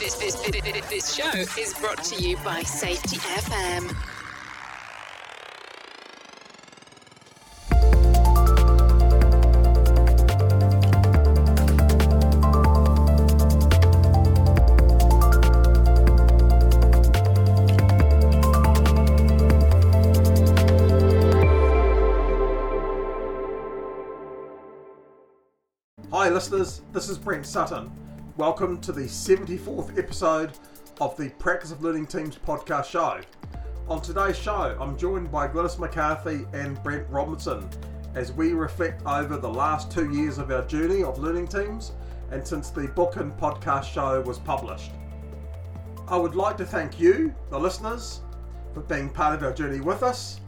This, this, this, show is brought to you by Safety FM. Hi, listeners. This is Brent Sutton. Welcome to the 74th episode of the Practice of Learning Teams podcast show. On today's show, I'm joined by Glynis McCarthy and Brent Robinson as we reflect over the last two years of our journey of learning teams and since the book and podcast show was published. I would like to thank you, the listeners, for being part of our journey with us.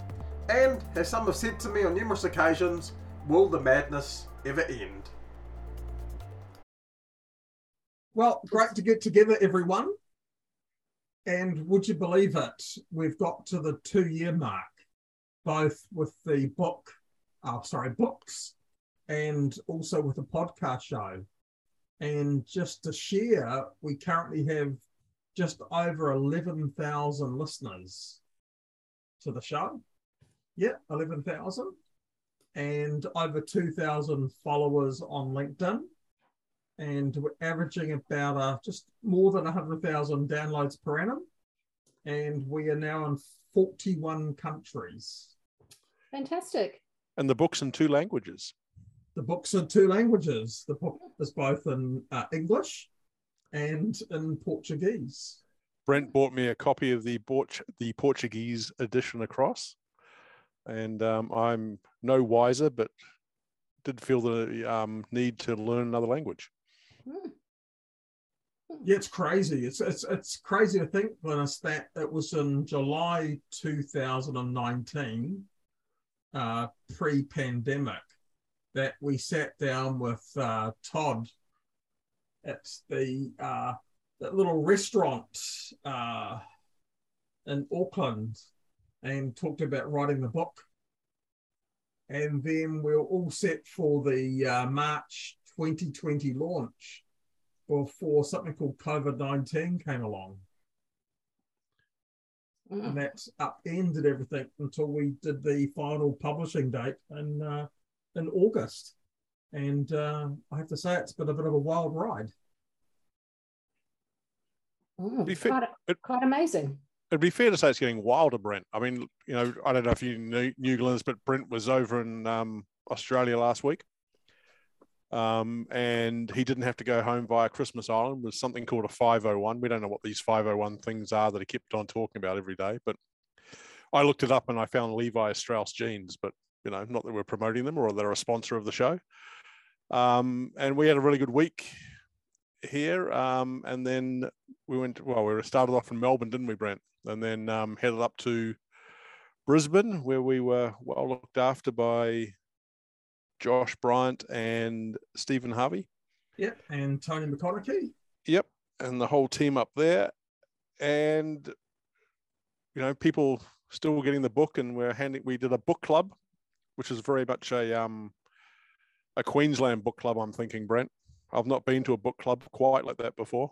And as some have said to me on numerous occasions, will the madness ever end? Well, great to get together, everyone. And would you believe it? We've got to the two year mark, both with the book, oh, sorry, books, and also with the podcast show. And just to share, we currently have just over 11,000 listeners to the show. Yeah, 11,000. And over 2,000 followers on LinkedIn and we're averaging about uh, just more than 100,000 downloads per annum. And we are now in 41 countries. Fantastic. And the book's in two languages. The book's in two languages. The book is both in uh, English and in Portuguese. Brent bought me a copy of the Port- the Portuguese edition across, and um, I'm no wiser, but did feel the um, need to learn another language. Yeah, it's crazy. It's it's it's crazy to think, Glynis, that it was in July 2019, uh, pre-pandemic, that we sat down with uh, Todd at the uh, that little restaurant uh, in Auckland and talked about writing the book. And then we were all set for the uh, March 2020 launch before something called COVID 19 came along. Mm. And that's upended everything until we did the final publishing date in, uh, in August. And uh, I have to say, it's been a bit of a wild ride. Mm, quite, quite amazing it'd be fair to say it's getting wilder, Brent. I mean, you know, I don't know if you knew, knew Glynis, but Brent was over in um, Australia last week. Um, and he didn't have to go home via Christmas Island with something called a 501. We don't know what these 501 things are that he kept on talking about every day, but I looked it up and I found Levi Strauss jeans, but you know, not that we're promoting them or they're a sponsor of the show. Um, and we had a really good week here. Um, and then we went, well, we started off in Melbourne, didn't we, Brent? And then um, headed up to Brisbane, where we were well looked after by Josh Bryant and Stephen Harvey. Yep, and Tony McConaughey. Yep, and the whole team up there. And, you know, people still getting the book, and we're handing, we did a book club, which is very much a, um, a Queensland book club, I'm thinking, Brent. I've not been to a book club quite like that before.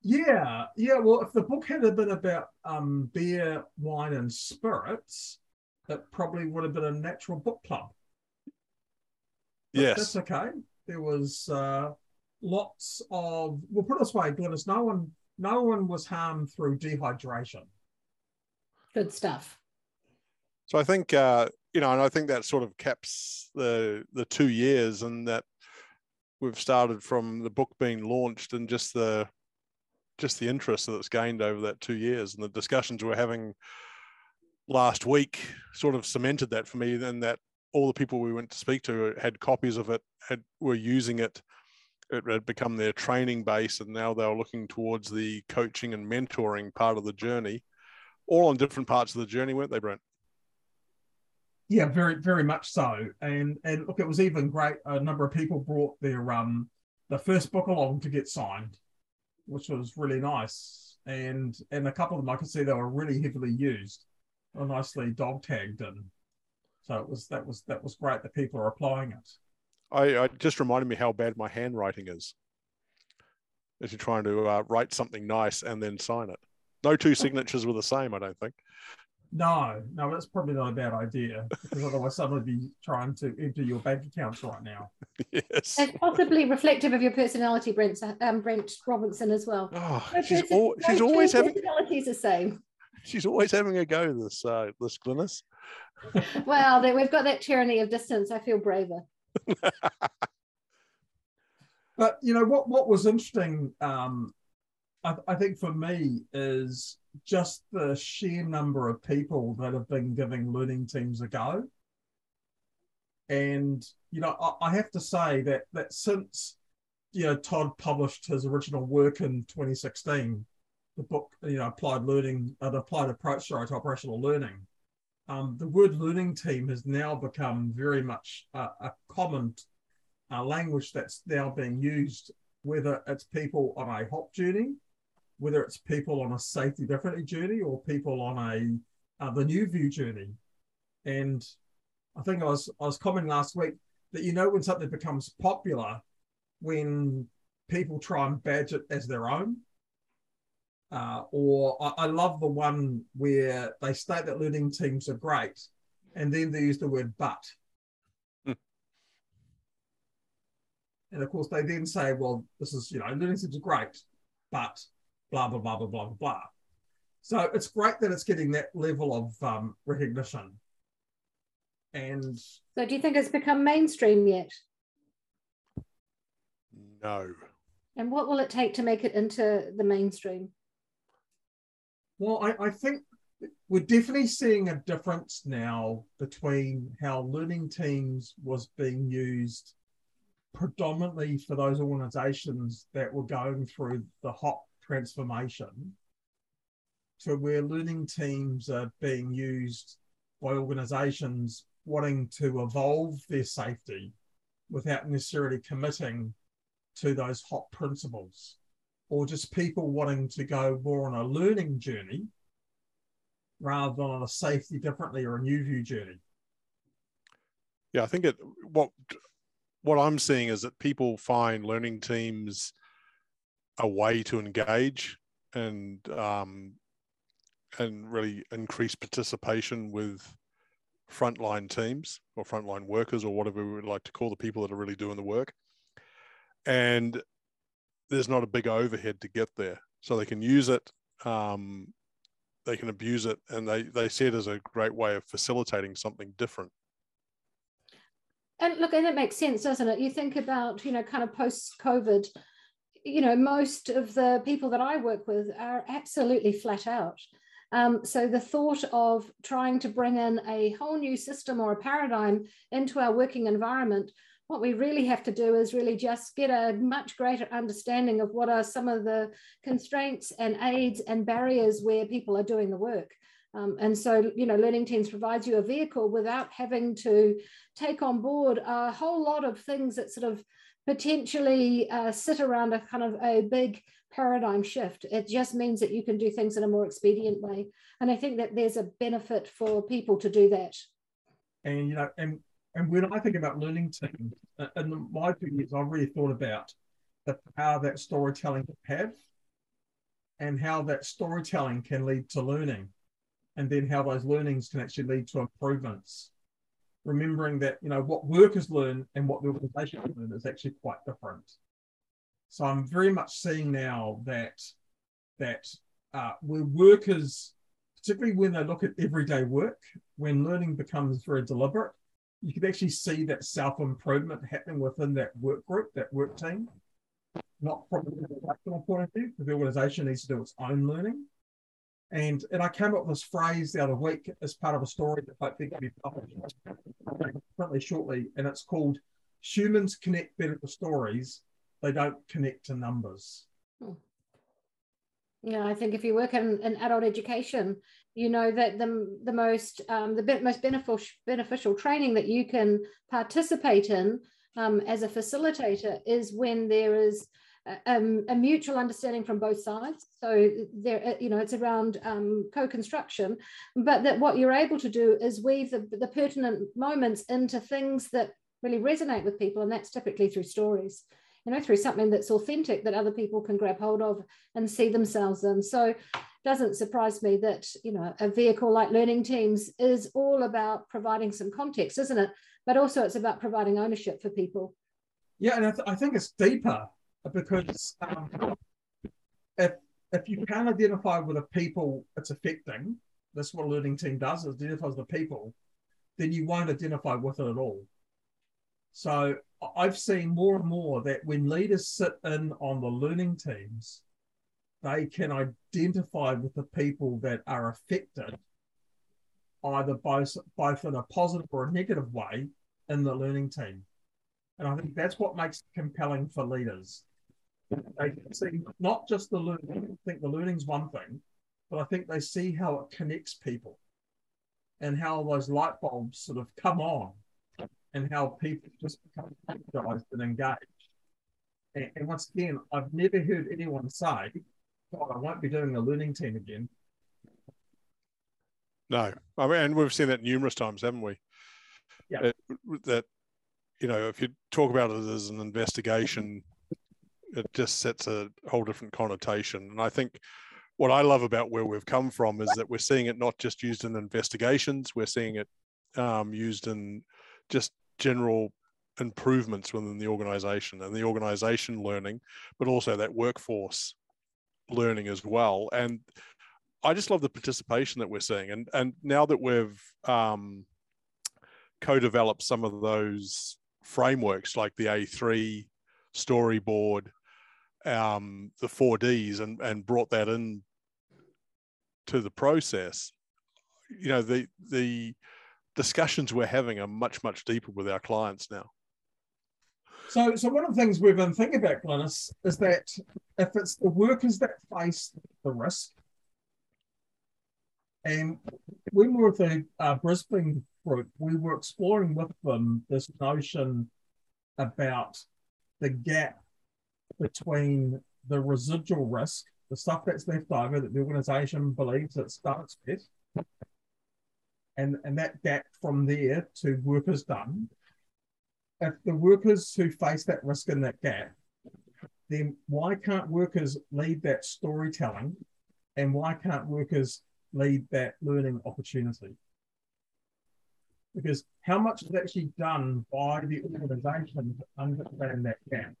Yeah, yeah. Well, if the book had been about um, beer, wine, and spirits, it probably would have been a natural book club. But yes, that's okay. There was uh, lots of. Well, put it this way, Glynis. No one, no one was harmed through dehydration. Good stuff. So I think uh, you know, and I think that sort of caps the the two years, and that we've started from the book being launched and just the just the interest that's gained over that two years and the discussions we're having last week sort of cemented that for me then that all the people we went to speak to had copies of it had were using it it had become their training base and now they were looking towards the coaching and mentoring part of the journey all on different parts of the journey weren't they brent yeah, very, very much so. And and look, it was even great. A number of people brought their um the first book along to get signed, which was really nice. And and a couple of them I could see they were really heavily used, or nicely dog tagged and so it was that was that was great that people are applying it. I, I just reminded me how bad my handwriting is. as you're trying to uh, write something nice and then sign it. No two signatures were the same, I don't think. No, no, that's probably not a bad idea because otherwise somebody would be trying to empty your bank accounts right now. yes. And possibly reflective of your personality, Brent, um, Brent Robinson as well. Oh, no she's, person, al- she's no always having personalities the same. She's always having a go. This uh, this Glynis. well, we've got that tyranny of distance. I feel braver. but you know what? What was interesting, um, I, I think for me is just the sheer number of people that have been giving learning teams a go. And you know, I, I have to say that that since you know Todd published his original work in 2016, the book you know applied learning, an applied approach sorry, to operational learning. Um, the word learning team has now become very much a, a common uh, language that's now being used, whether it's people on a hop journey whether it's people on a safety differently journey or people on a uh, the new view journey. And I think I was I was commenting last week that you know when something becomes popular when people try and badge it as their own. Uh, or I, I love the one where they state that learning teams are great, and then they use the word but. Hmm. And of course, they then say, well, this is, you know, learning teams are great, but blah, blah, blah, blah, blah, blah. So it's great that it's getting that level of um, recognition. And so, do you think it's become mainstream yet? No. And what will it take to make it into the mainstream? Well, I, I think we're definitely seeing a difference now between how learning teams was being used predominantly for those organizations that were going through the HOP transformation to where learning teams are being used by organizations wanting to evolve their safety without necessarily committing to those HOP principles or just people wanting to go more on a learning journey rather than on a safety differently or a new view journey yeah i think it what what i'm seeing is that people find learning teams a way to engage and um, and really increase participation with frontline teams or frontline workers or whatever we would like to call the people that are really doing the work. And there's not a big overhead to get there, so they can use it, um, they can abuse it, and they they see it as a great way of facilitating something different. And look, and it makes sense, doesn't it? You think about you know kind of post COVID you know, most of the people that I work with are absolutely flat out. Um, so the thought of trying to bring in a whole new system or a paradigm into our working environment, what we really have to do is really just get a much greater understanding of what are some of the constraints and aids and barriers where people are doing the work. Um, and so, you know, Learning Teams provides you a vehicle without having to take on board a whole lot of things that sort of potentially uh, sit around a kind of a big paradigm shift. It just means that you can do things in a more expedient way. And I think that there's a benefit for people to do that. And, you know, and, and when I think about learning teams, uh, in my opinion, I've really thought about the power that storytelling can have and how that storytelling can lead to learning and then how those learnings can actually lead to improvements remembering that you know what workers learn and what the organization learn is actually quite different. So I'm very much seeing now that that uh, where workers, particularly when they look at everyday work, when learning becomes very deliberate, you can actually see that self improvement happening within that work group, that work team. Not from an a point of view, because the organization needs to do its own learning. And and I came up with this phrase the other week as part of a story that I think will be published pretty shortly, and it's called "Humans Connect Better to Stories; They Don't Connect to Numbers." Hmm. Yeah, I think if you work in, in adult education, you know that the the most um, the most beneficial beneficial training that you can participate in um, as a facilitator is when there is um, a mutual understanding from both sides. So there, uh, you know, it's around um, co-construction, but that what you're able to do is weave the, the pertinent moments into things that really resonate with people, and that's typically through stories. you know, through something that's authentic that other people can grab hold of and see themselves in. So doesn't surprise me that, you know, a vehicle like Learning Teams is all about providing some context, isn't it? But also it's about providing ownership for people. Yeah, and I, th- I think it's deeper because um, if if you can't identify with the people it's affecting, that's what a learning team does, it identifies the people, then you won't identify with it at all. So I've seen more and more that when leaders sit in on the learning teams, they can identify with the people that are affected, either both, both in a positive or a negative way in the learning team. And I think that's what makes it compelling for leaders. They see not just the learning, I think the learning's one thing, but I think they see how it connects people and how those light bulbs sort of come on and how people just become energized and engaged. And, and once again, I've never heard anyone say, God, I won't be doing a learning team again. No, I mean, and we've seen that numerous times, haven't we? Yeah. It, that you know, if you talk about it as an investigation, it just sets a whole different connotation. And I think what I love about where we've come from is that we're seeing it not just used in investigations, we're seeing it um, used in just general improvements within the organization and the organization learning, but also that workforce learning as well. And I just love the participation that we're seeing. And and now that we've um, co-developed some of those frameworks like the A3 storyboard, um, the 4Ds, and and brought that in to the process. You know the the discussions we're having are much much deeper with our clients now. So, so one of the things we've been thinking about, Glynis, is that if it's the workers that face the risk, and when we were with the uh, Brisbane group, we were exploring with them this notion about the gap between the residual risk, the stuff that's left over that the organisation believes it's done its best, and, and that gap from there to work as done. If the workers who face that risk in that gap, then why can't workers lead that storytelling and why can't workers lead that learning opportunity? Because how much is actually done by the organization to understand that gap?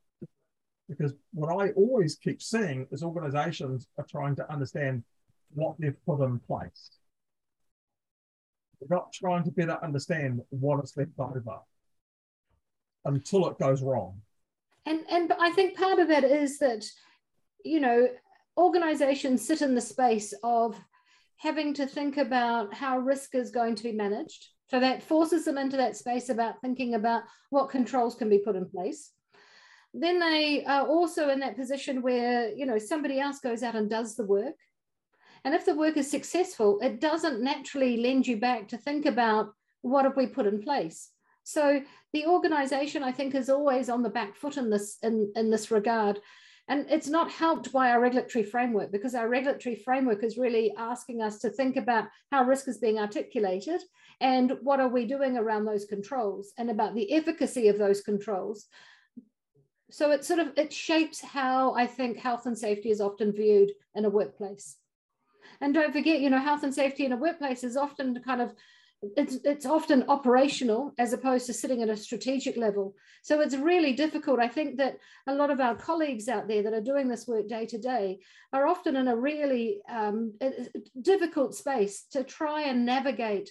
Because what I always keep seeing is organizations are trying to understand what they've put in place we're not trying to better understand what is left over until it goes wrong. And and I think part of it is that, you know, organizations sit in the space of having to think about how risk is going to be managed. So that forces them into that space about thinking about what controls can be put in place. Then they are also in that position where, you know, somebody else goes out and does the work and if the work is successful, it doesn't naturally lend you back to think about what have we put in place. So the organization, I think, is always on the back foot in this in, in this regard. And it's not helped by our regulatory framework because our regulatory framework is really asking us to think about how risk is being articulated and what are we doing around those controls and about the efficacy of those controls. So it sort of it shapes how I think health and safety is often viewed in a workplace. And don't forget, you know, health and safety in a workplace is often kind of it's, it's often operational as opposed to sitting at a strategic level. So it's really difficult. I think that a lot of our colleagues out there that are doing this work day to day are often in a really um, difficult space to try and navigate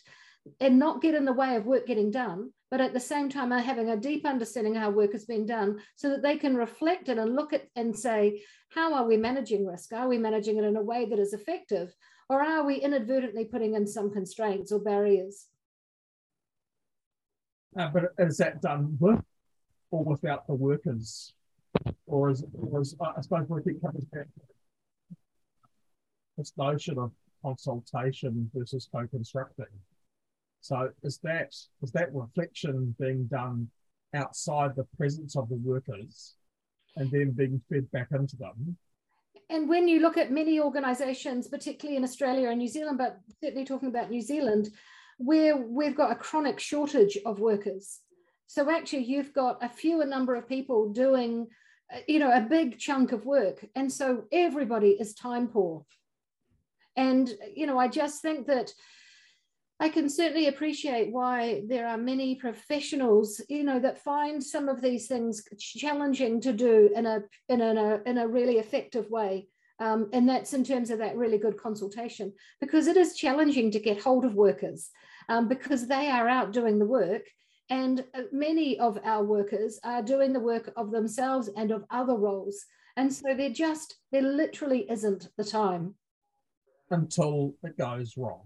and not get in the way of work getting done, but at the same time are having a deep understanding how work is being done so that they can reflect it and look at and say, how are we managing risk? Are we managing it in a way that is effective? Or are we inadvertently putting in some constraints or barriers? Uh, but is that done with or without the workers? Or is, or is I suppose we keep back this notion of consultation versus co-constructing. So is that is that reflection being done outside the presence of the workers and then being fed back into them? And when you look at many organisations, particularly in Australia and New Zealand, but certainly talking about New Zealand, where we've got a chronic shortage of workers. So actually, you've got a fewer number of people doing you know, a big chunk of work. And so everybody is time poor. And, you know, I just think that I can certainly appreciate why there are many professionals, you know, that find some of these things challenging to do in a in a in a really effective way. Um, and that's in terms of that really good consultation, because it is challenging to get hold of workers um, because they are out doing the work. And uh, many of our workers are doing the work of themselves and of other roles. And so there just, there literally isn't the time. Until it goes wrong.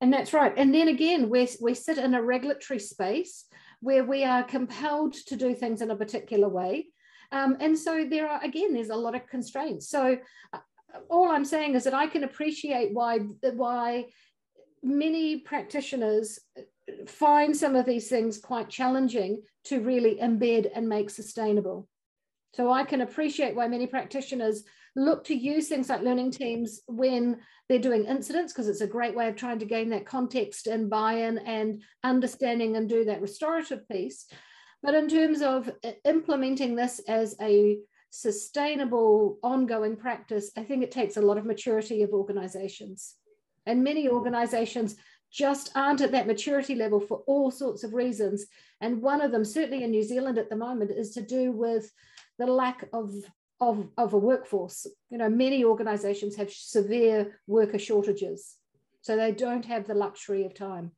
And that's right. And then again, we, we sit in a regulatory space where we are compelled to do things in a particular way. Um, and so there are, again, there's a lot of constraints. So uh, all I'm saying is that I can appreciate why, why many practitioners find some of these things quite challenging to really embed and make sustainable. So I can appreciate why many practitioners look to use things like learning teams when they're doing incidents, because it's a great way of trying to gain that context and buy-in and understanding and do that restorative piece. But in terms of uh, implementing this as a sustainable, ongoing practice, I think it takes a lot of maturity of organizations. And many organizations just aren't at that maturity level for all sorts of reasons. And one of them, certainly in New Zealand at the moment, is to do with the lack of of, of a workforce. You know, many organizations have severe worker shortages, so they don't have the luxury of time.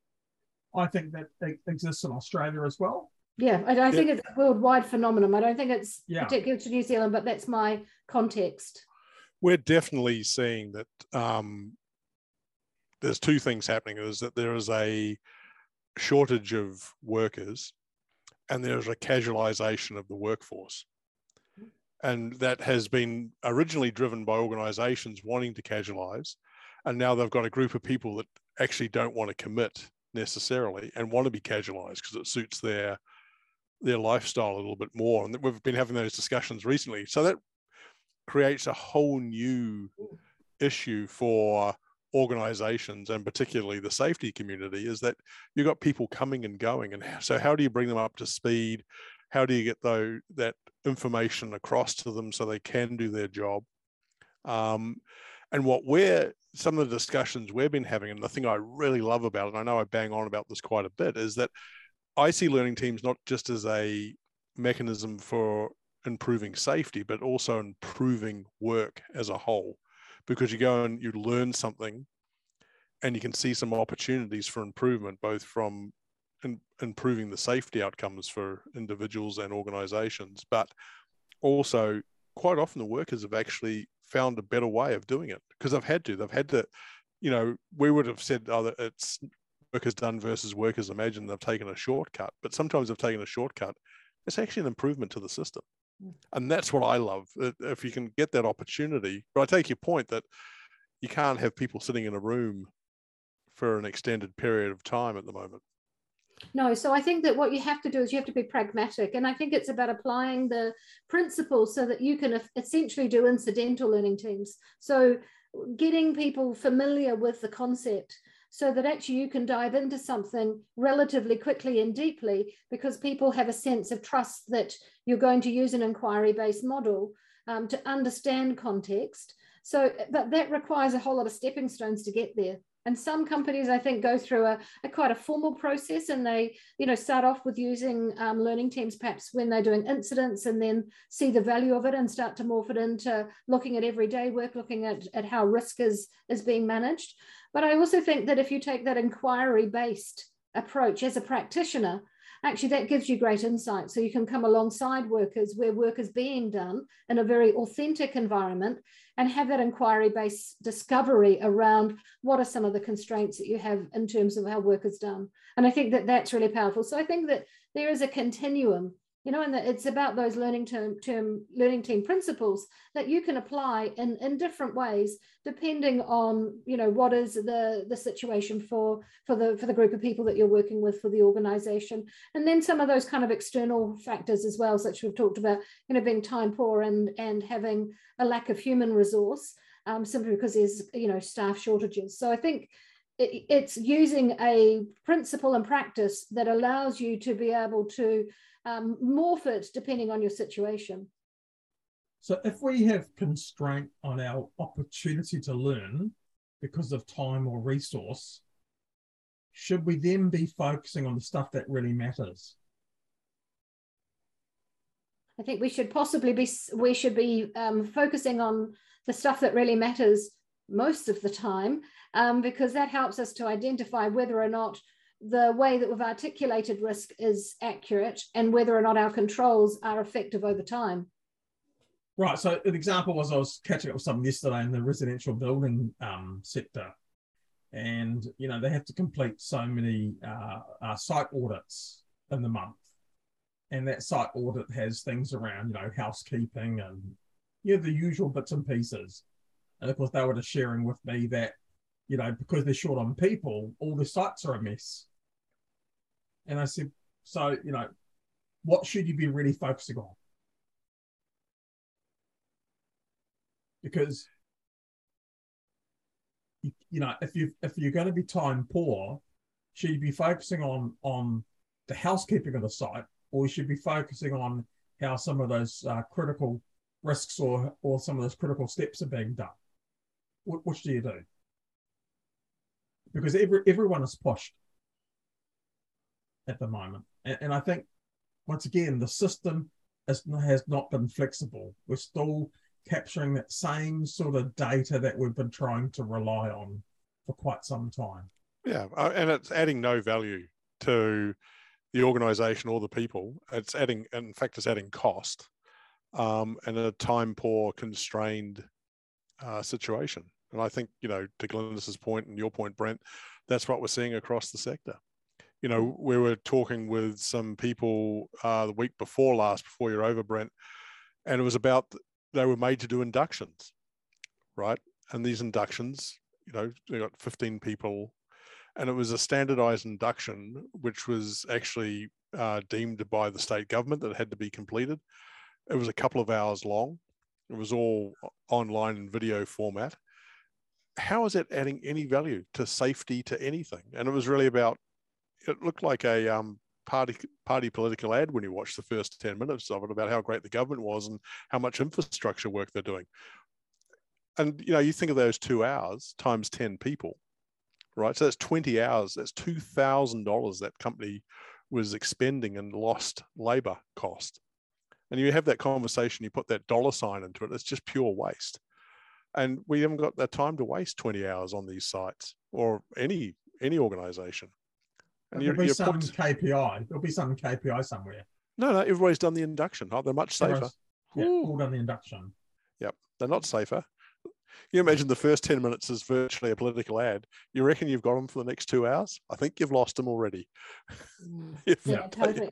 I think that exists in Australia as well. Yeah, I, I think it's a worldwide phenomenon. I don't think it's yeah. particular to New Zealand, but that's my context. We're definitely seeing that um, there's two things happening. Is that there is a shortage of workers, and there's a casualisation of the workforce and that has been originally driven by organizations wanting to casualize and now they've got a group of people that actually don't want to commit necessarily and want to be casualized because it suits their their lifestyle a little bit more. And we've been having those discussions recently. So that creates a whole new issue for organizations and particularly the safety community is that you've got people coming and going. And so how do you bring them up to speed how do you get though that information across to them so they can do their job? Um, and what we're some of the discussions we've been having and the thing i really love about it and i know i bang on about this quite a bit is that i see learning teams not just as a mechanism for improving safety but also improving work as a whole. Because you go and you learn something and you can see some opportunities for improvement both from in, improving the safety outcomes for individuals and organizations, but also quite often the workers have actually found a better way of doing it because they've had to. They've had to, you know, we would have said, oh, it's work as done versus work as imagined. They've taken a shortcut, but sometimes they've taken a shortcut. It's actually an improvement to the system. Mm. And that's what I love. If you can get that opportunity, but I take your point that you can't have people sitting in a room for an extended period of time at the moment. No, so I think that what you have to do is you have to be pragmatic. And I think it's about applying the principles so that you can essentially do incidental learning teams. So getting people familiar with the concept so that actually you can dive into something relatively quickly and deeply because people have a sense of trust that you're going to use an inquiry based model um, to understand context. So, but that requires a whole lot of stepping stones to get there and some companies i think go through a, a, quite a formal process and they you know start off with using um, learning teams perhaps when they're doing incidents and then see the value of it and start to morph it into looking at everyday work looking at, at how risk is is being managed but i also think that if you take that inquiry based approach as a practitioner actually that gives you great insight. So you can come alongside workers where work is being done in a very authentic environment and have that inquiry based discovery around what are some of the constraints that you have in terms of how work is done. And I think that that's really powerful. So I think that there is a continuum you know and it's about those learning term, term learning team principles that you can apply in in different ways depending on you know what is the the situation for for the for the group of people that you're working with for the organization. And then some of those kind of external factors as well such as we've talked about you know being time poor and and having a lack of human resource um, simply because there's you know staff shortages. So i think it's using a principle and practice that allows you to be able to um, morph it depending on your situation. So if we have constraint on our opportunity to learn because of time or resource, should we then be focusing on the stuff that really matters? I think we should possibly be we should be um, focusing on the stuff that really matters most of the time, um, because that helps us to identify whether or not the way that we've articulated risk is accurate and whether or not our controls are effective over time. Right. So an example was I was catching up with someone yesterday in the residential building um, sector, and you know they have to complete so many uh, uh, site audits in the month, and that site audit has things around you know housekeeping and you know the usual bits and pieces. And of course, they were just sharing with me that you know because they're short on people, all the sites are a mess. And I said, so you know, what should you be really focusing on? Because you, know, if you if you're going to be time poor, should you be focusing on on the housekeeping of the site, or you should be focusing on how some of those uh, critical risks or or some of those critical steps are being done? Which do you do? Because every everyone is pushed at the moment, and, and I think once again the system has, has not been flexible. We're still capturing that same sort of data that we've been trying to rely on for quite some time. Yeah, uh, and it's adding no value to the organization or the people. It's adding, in fact, it's adding cost um, and a time poor, constrained uh, situation. And I think, you know, to Glynis's point and your point, Brent, that's what we're seeing across the sector. You know, we were talking with some people uh, the week before last, before you're over, Brent, and it was about they were made to do inductions, right? And these inductions, you know, they got 15 people, and it was a standardized induction, which was actually uh, deemed by the state government that had to be completed. It was a couple of hours long. It was all online and video format. How is it adding any value to safety to anything? And it was really about. It looked like a um, party party political ad when you watched the first 10 minutes of it about how great the government was and how much infrastructure work they're doing. And you know you think of those two hours times 10 people right? So that's 20 hours that's $2000 that company was expending in lost labor cost. And you have that conversation you put that dollar sign into it it's just pure waste. And we haven't got that time to waste 20 hours on these sites or any any organization and There'll be some put... KPI. There'll be some KPI somewhere. No, no, everybody's done the induction. Oh, they're much safer. Yeah, all done the induction. Yep, they're not safer. You imagine the first 10 minutes is virtually a political ad. You reckon you've got them for the next two hours? I think you've lost them already. Mm. yeah, totally.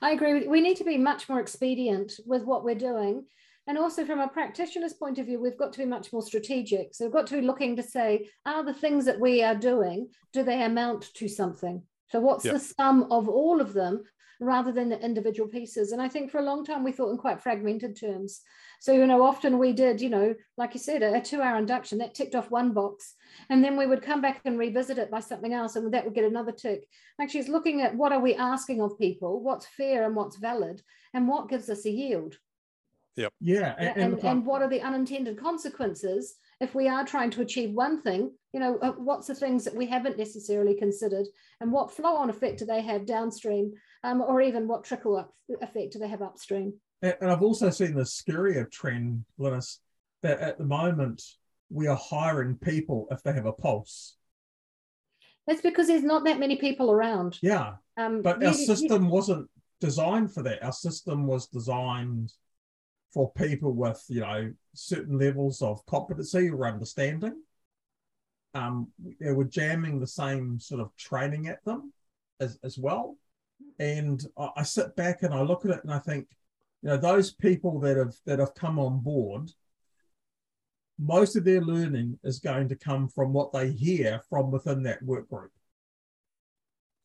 I agree. With, we need to be much more expedient with what we're doing. And also, from a practitioner's point of view, we've got to be much more strategic. So, we've got to be looking to say, are the things that we are doing, do they amount to something? So what's yep. the sum of all of them rather than the individual pieces? And I think for a long time we thought in quite fragmented terms. So, you know, often we did, you know, like you said, a, a two hour induction that ticked off one box. And then we would come back and revisit it by something else, and that would get another tick. Actually, it's looking at what are we asking of people, what's fair and what's valid, and what gives us a yield. Yep. Yeah. And, and, and, and what are the unintended consequences if we are trying to achieve one thing, you know, uh, what's the things that we haven't necessarily considered and what flow on effect do they have downstream um, or even what trickle up effect do they have upstream? And, and I've also seen the scarier trend, Glynis, that at the moment we are hiring people if they have a pulse. That's because there's not that many people around. Yeah. Um, but our system wasn't designed for that. Our system was designed for people with you know certain levels of competency or understanding. Um, they were jamming the same sort of training at them as, as well. And I, I sit back and I look at it and I think, you know, those people that have that have come on board, most of their learning is going to come from what they hear from within that work group.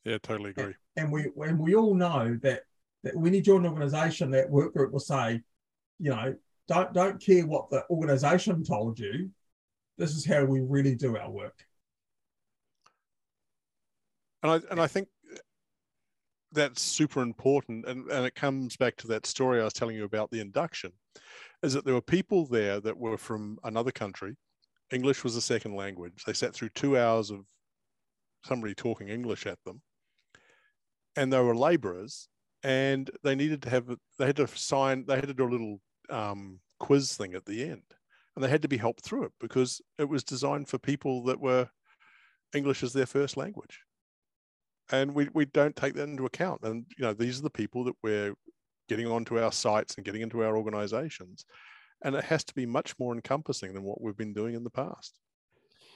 Yeah, totally agree. And, and we and we all know that that when you join an organization, that work group will say, you know, don't don't care what the organization told you. This is how we really do our work. And I and I think that's super important. And, and it comes back to that story I was telling you about the induction, is that there were people there that were from another country. English was a second language. They sat through two hours of somebody talking English at them. And they were laborers and they needed to have, they had to sign, they had to do a little um, quiz thing at the end. And they had to be helped through it because it was designed for people that were English as their first language. And we, we don't take that into account. And you know these are the people that we're getting onto our sites and getting into our organizations. And it has to be much more encompassing than what we've been doing in the past.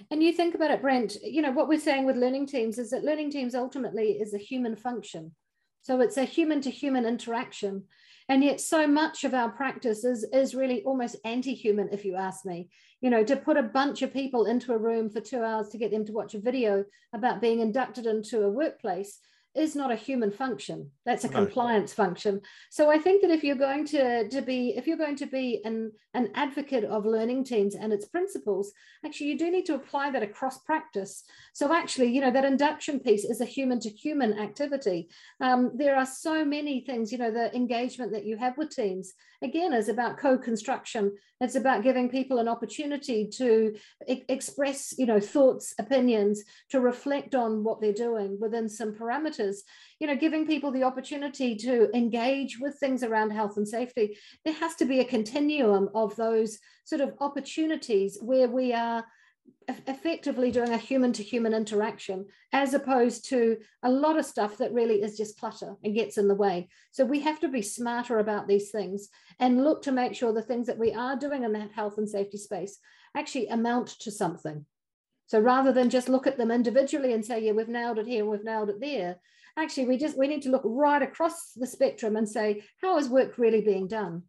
And you think about it brent you know what we're saying with learning teams is that learning teams ultimately is a human function. So it's a human to human interaction and yet so much of our practice is, is really almost anti-human if you ask me. You know to put a bunch of people into a room for two hours to get them to watch a video about being inducted into a workplace is not a human function. That's a no. compliance function. So i think that if you're going to, to be if you're going to be an, an advocate of learning teams and its principles actually you do need to apply that across practice. So actually you know that induction piece is a human to human activity. Um, there are so many things you know the engagement that you have with teams again is about co-construction. It's about giving people an opportunity to e- express you know thoughts opinions to reflect on what they're doing within some parameters you know giving people the opportunity to engage with things around health and safety there has to be a continuum of those sort of opportunities where we are effectively doing a human to human interaction as opposed to a lot of stuff that really is just clutter and gets in the way. So we have to be smarter about these things and look to make sure the things that we are doing in that health and safety space actually amount to something so rather than just look at them individually and say yeah we've nailed it here we've nailed it there actually we just we need to look right across the spectrum and say how is work really being done?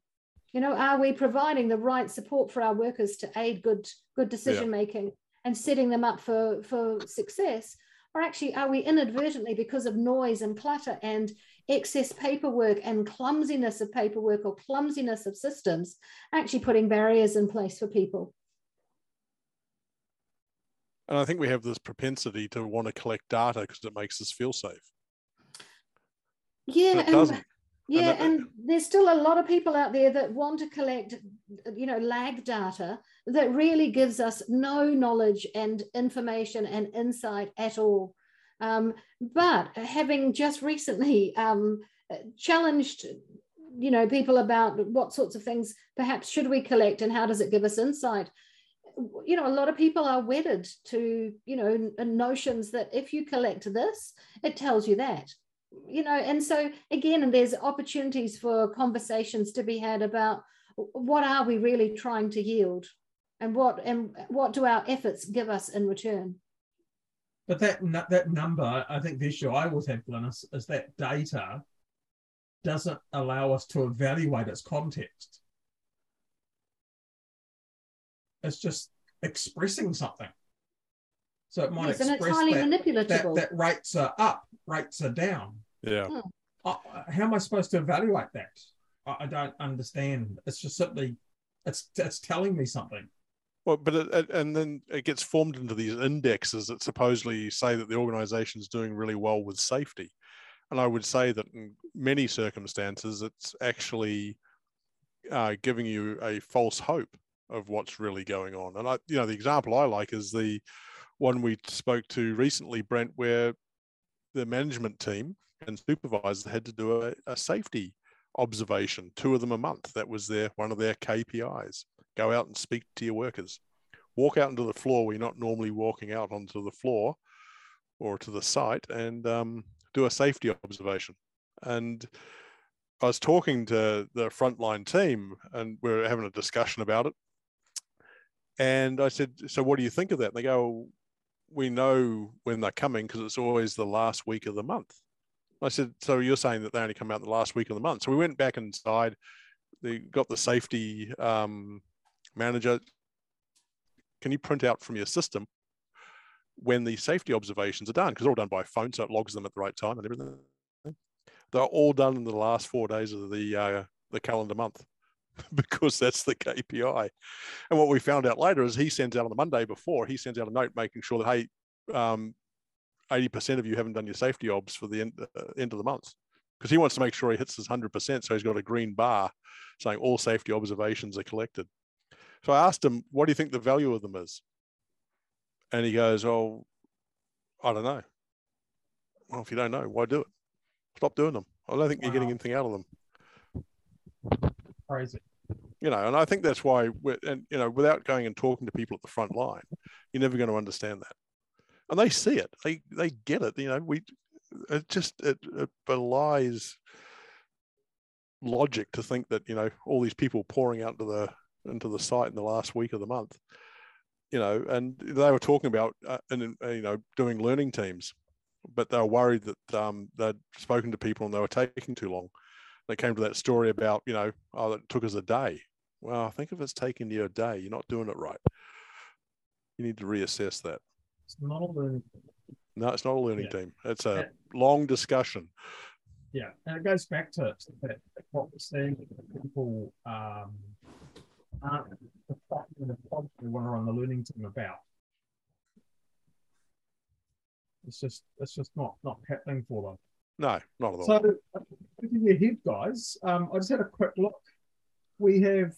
You know are we providing the right support for our workers to aid good good decision making yeah. and setting them up for for success? Or actually are we inadvertently because of noise and clutter and excess paperwork and clumsiness of paperwork or clumsiness of systems actually putting barriers in place for people and i think we have this propensity to want to collect data because it makes us feel safe yeah and, yeah, and, and there's still a lot of people out there that want to collect, you know, lag data that really gives us no knowledge and information and insight at all. Um, but having just recently um, challenged, you know, people about what sorts of things perhaps should we collect and how does it give us insight, you know, a lot of people are wedded to, you know, notions that if you collect this, it tells you that you know and so again there's opportunities for conversations to be had about what are we really trying to yield? And what and what do our efforts give us in return? But that that number i think the issue i always have Glynis, is that data doesn't allow us to evaluate its context it's just expressing something so it might yes, express that, that, that, rates are up, rates are down. Yeah. Hmm. Uh, how am I supposed to evaluate that? I, I, don't understand. It's just simply, it's it's telling me something. Well, but it, it, and then it gets formed into these indexes that supposedly say that the organisation is doing really well with safety, and I would say that in many circumstances it's actually uh, giving you a false hope of what's really going on. And I, you know, the example I like is the one we spoke to recently, Brent, where the management team and supervisors had to do a, a safety observation, two of them a month. That was their one of their KPIs. Go out and speak to your workers. Walk out into the floor where you're not normally walking out onto the floor or to the site and um, do a safety observation. And I was talking to the frontline team and we are having a discussion about it. And I said, So what do you think of that? And they go, we know when they're coming because it's always the last week of the month. I said, so you're saying that they only come out the last week of the month. So we went back inside. They got the safety um, manager. Can you print out from your system when the safety observations are done? Because they're all done by phone, so it logs them at the right time and everything. They're all done in the last four days of the uh, the calendar month. because that's the KPI. And what we found out later is he sends out on the Monday before, he sends out a note making sure that, hey, um, 80% of you haven't done your safety obs for the end, uh, end of the month because he wants to make sure he hits his 100%. So he's got a green bar saying all safety observations are collected. So I asked him, what do you think the value of them is? And he goes, oh, I don't know. Well, if you don't know, why do it? Stop doing them. I don't think wow. you're getting anything out of them. Crazy. You know, and I think that's why, and you know, without going and talking to people at the front line, you're never going to understand that. And they see it. They they get it. You know, we it just it, it belies logic to think that you know all these people pouring out to the into the site in the last week of the month you know and they were talking about uh, and uh, you know doing learning teams but they were worried that um, they'd spoken to people and they were taking too long they came to that story about you know oh it took us a day well i think if it's taking you a day you're not doing it right you need to reassess that it's not a learning team. no it's not a learning yeah. team it's a long discussion yeah, and it goes back to that, what we're seeing people um, aren't the positive when we're on the learning team about. It's just it's just not not happening for them. No, not at all. So looking ahead, guys, um, I just had a quick look. We have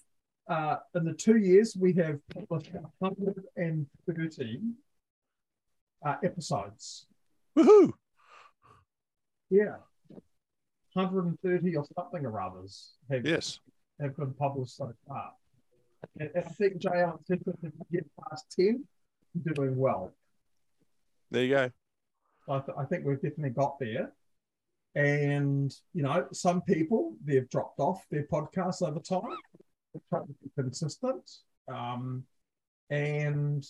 uh, in the two years we have published 130 uh, episodes. Woohoo! Yeah, 130 or something or others have, yes. have been published so far. And, and I think Jay Allen if you get past 10, you're doing well. There you go. I, th- I think we've definitely got there. And, you know, some people, they've dropped off their podcasts over time. Trying to be consistent. Um, and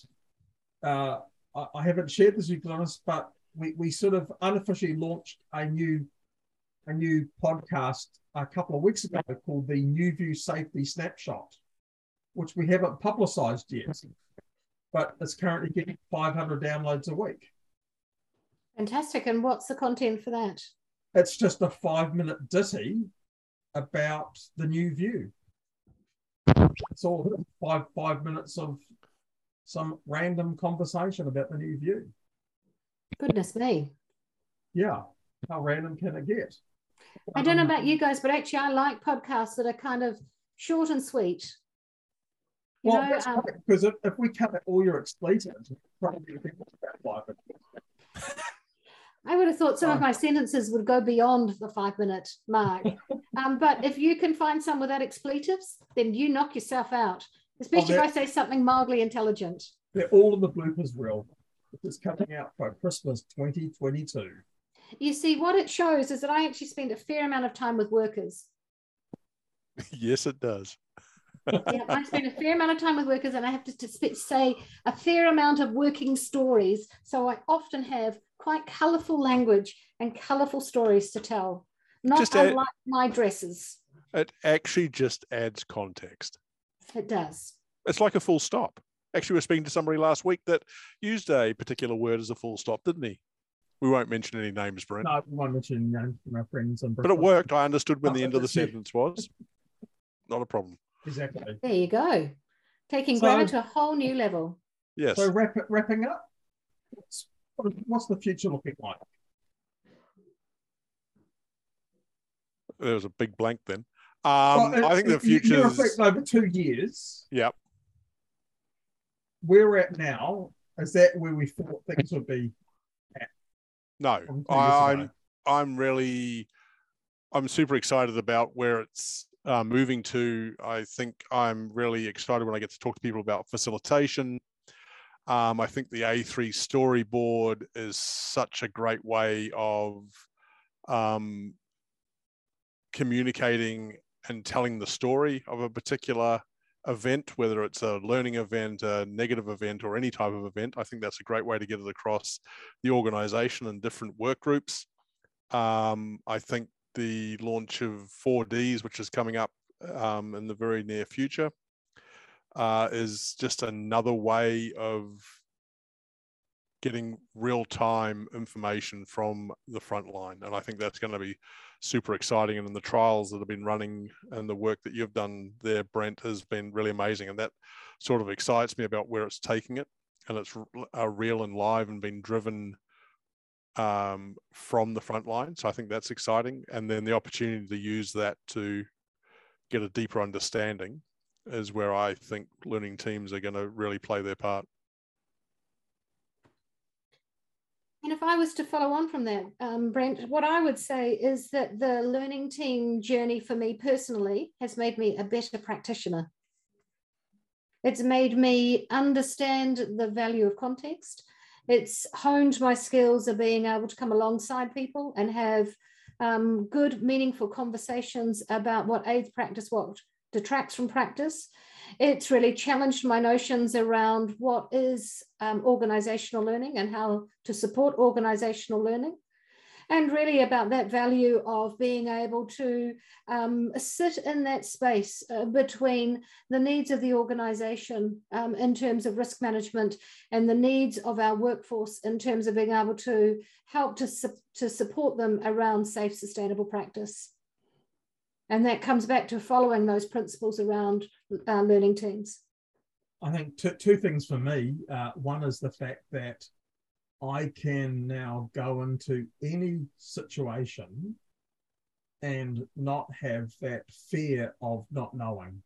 uh, I, I haven't shared this with you, honest, but we, we sort of unofficially launched a new a new podcast a couple of weeks ago called the New View Safety Snapshot, which we haven't publicized yet, but it's currently getting 500 downloads a week. Fantastic. And what's the content for that? It's just a five minute ditty about the new view. It's all five five minutes of some random conversation about the new view. Goodness me. Yeah. How random can it get? I don't know about you guys, but actually, I like podcasts that are kind of short and sweet. You well, know, that's um, because if, if we cover all your expletives, probably about five I would have thought some of my sentences would go beyond the five minute mark. um, but if you can find some without expletives, then you knock yourself out, especially oh, if I say something mildly intelligent. They're all in the bloopers reel, which is coming out by Christmas 2022 you see, what it shows is that I actually spend a fair amount of time with workers. yes, it does. yeah, I spend a fair amount of time with workers and I have to, to say a fair amount of working stories. So I often have quite colourful language and colourful stories to tell, not just unlike add, my dresses. It actually just adds context. It does. It's like a full stop. Actually, we were speaking to somebody last week that used a particular word as a full stop, didn't he? We won't mention any names, Brent. No, we won't mention any names from our friends. And but it worked. I understood when the end of the sentence was. Not a problem. Exactly. There you go. Taking so, grammar to a whole new level. Yes. So wrap, wrapping up, what's, what's the future looking like? There was a big blank then. Um, well, I think the future. You reflect over two years. Yep. Where we're at now, is that where we thought things would be At? no, I, am I'm really I'm super excited about where it's uh, moving to. I think I'm really excited when I get to talk to people about facilitation. Um, I think the A3 storyboard is such a great way of um, communicating and telling the story of a particular event, whether it's a learning event, a negative event, or any type of event. I think that's a great way to get it across the organization and different work groups. Um, I think the launch of 4Ds, which is coming up um, in the very near future, uh, is just another way of getting real time information from the front line. And I think that's going to be super exciting. And in the trials that have been running and the work that you've done there, Brent, has been really amazing. And that sort of excites me about where it's taking it. And it's uh, real and live and being driven um, from the front line. So I think that's exciting. And then the opportunity to use that to get a deeper understanding is where I think learning teams are going to really play their part. And if I was to follow on from that, um, Brent, what I would say is that the learning team journey for me personally has made me a better practitioner. It's made me understand the value of context. It's honed my skills of being able to come alongside people and have um, good, meaningful conversations about what aids practice, what detracts from practice, it's really challenged my notions around what is um, organizational learning and how to support organizational learning. And really about that value of being able to um, sit in that space uh, between the needs of the organization um, in terms of risk management and the needs of our workforce in terms of being able to help to, su to support them around safe, sustainable practice. And that comes back to following those principles around uh, learning teams. I think two, two things for me. Uh, one is the fact that I can now go into any situation and not have that fear of not knowing.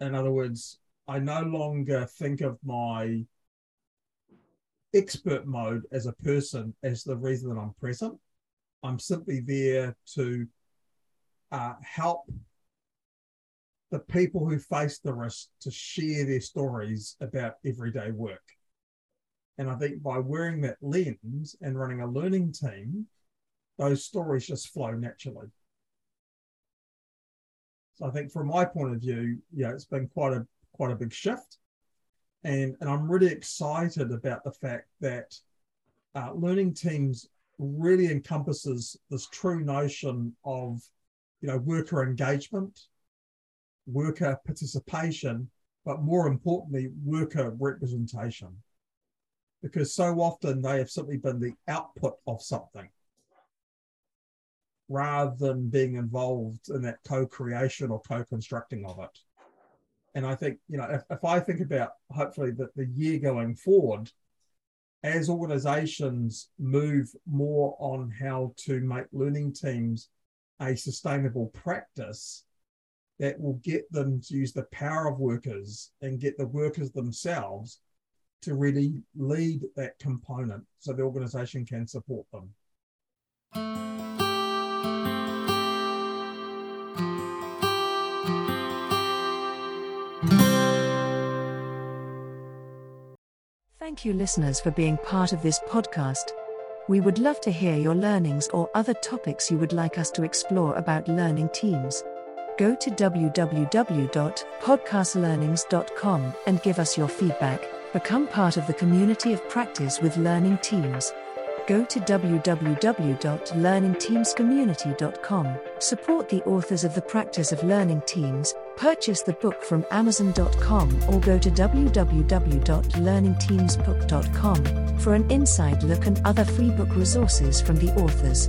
In other words, I no longer think of my expert mode as a person as the reason that I'm present. I'm simply there to uh, help the people who face the risk to share their stories about everyday work. And I think by wearing that lens and running a learning team, those stories just flow naturally. So I think from my point of view, yeah, it's been quite a quite a big shift. And, and I'm really excited about the fact that uh, learning teams really encompasses this true notion of you know, worker engagement, worker participation, but more importantly, worker representation. Because so often they have simply been the output of something rather than being involved in that co-creation or co-constructing of it. And I think, you know, if, if I think about hopefully the, the year going forward, as organizations move more on how to make learning teams a sustainable practice that will get them to use the power of workers and get the workers themselves to really lead that component so the organization can support them. Thank you, listeners, for being part of this podcast. We would love to hear your learnings or other topics you would like us to explore about learning teams. Go to www.podcastlearnings.com and give us your feedback. Become part of the community of practice with learning teams go to www.learningteamscommunity.com, support the authors of the practice of learning teams, purchase the book from amazon.com or go to www.learningteamsbook.com for an inside look and other free book resources from the authors.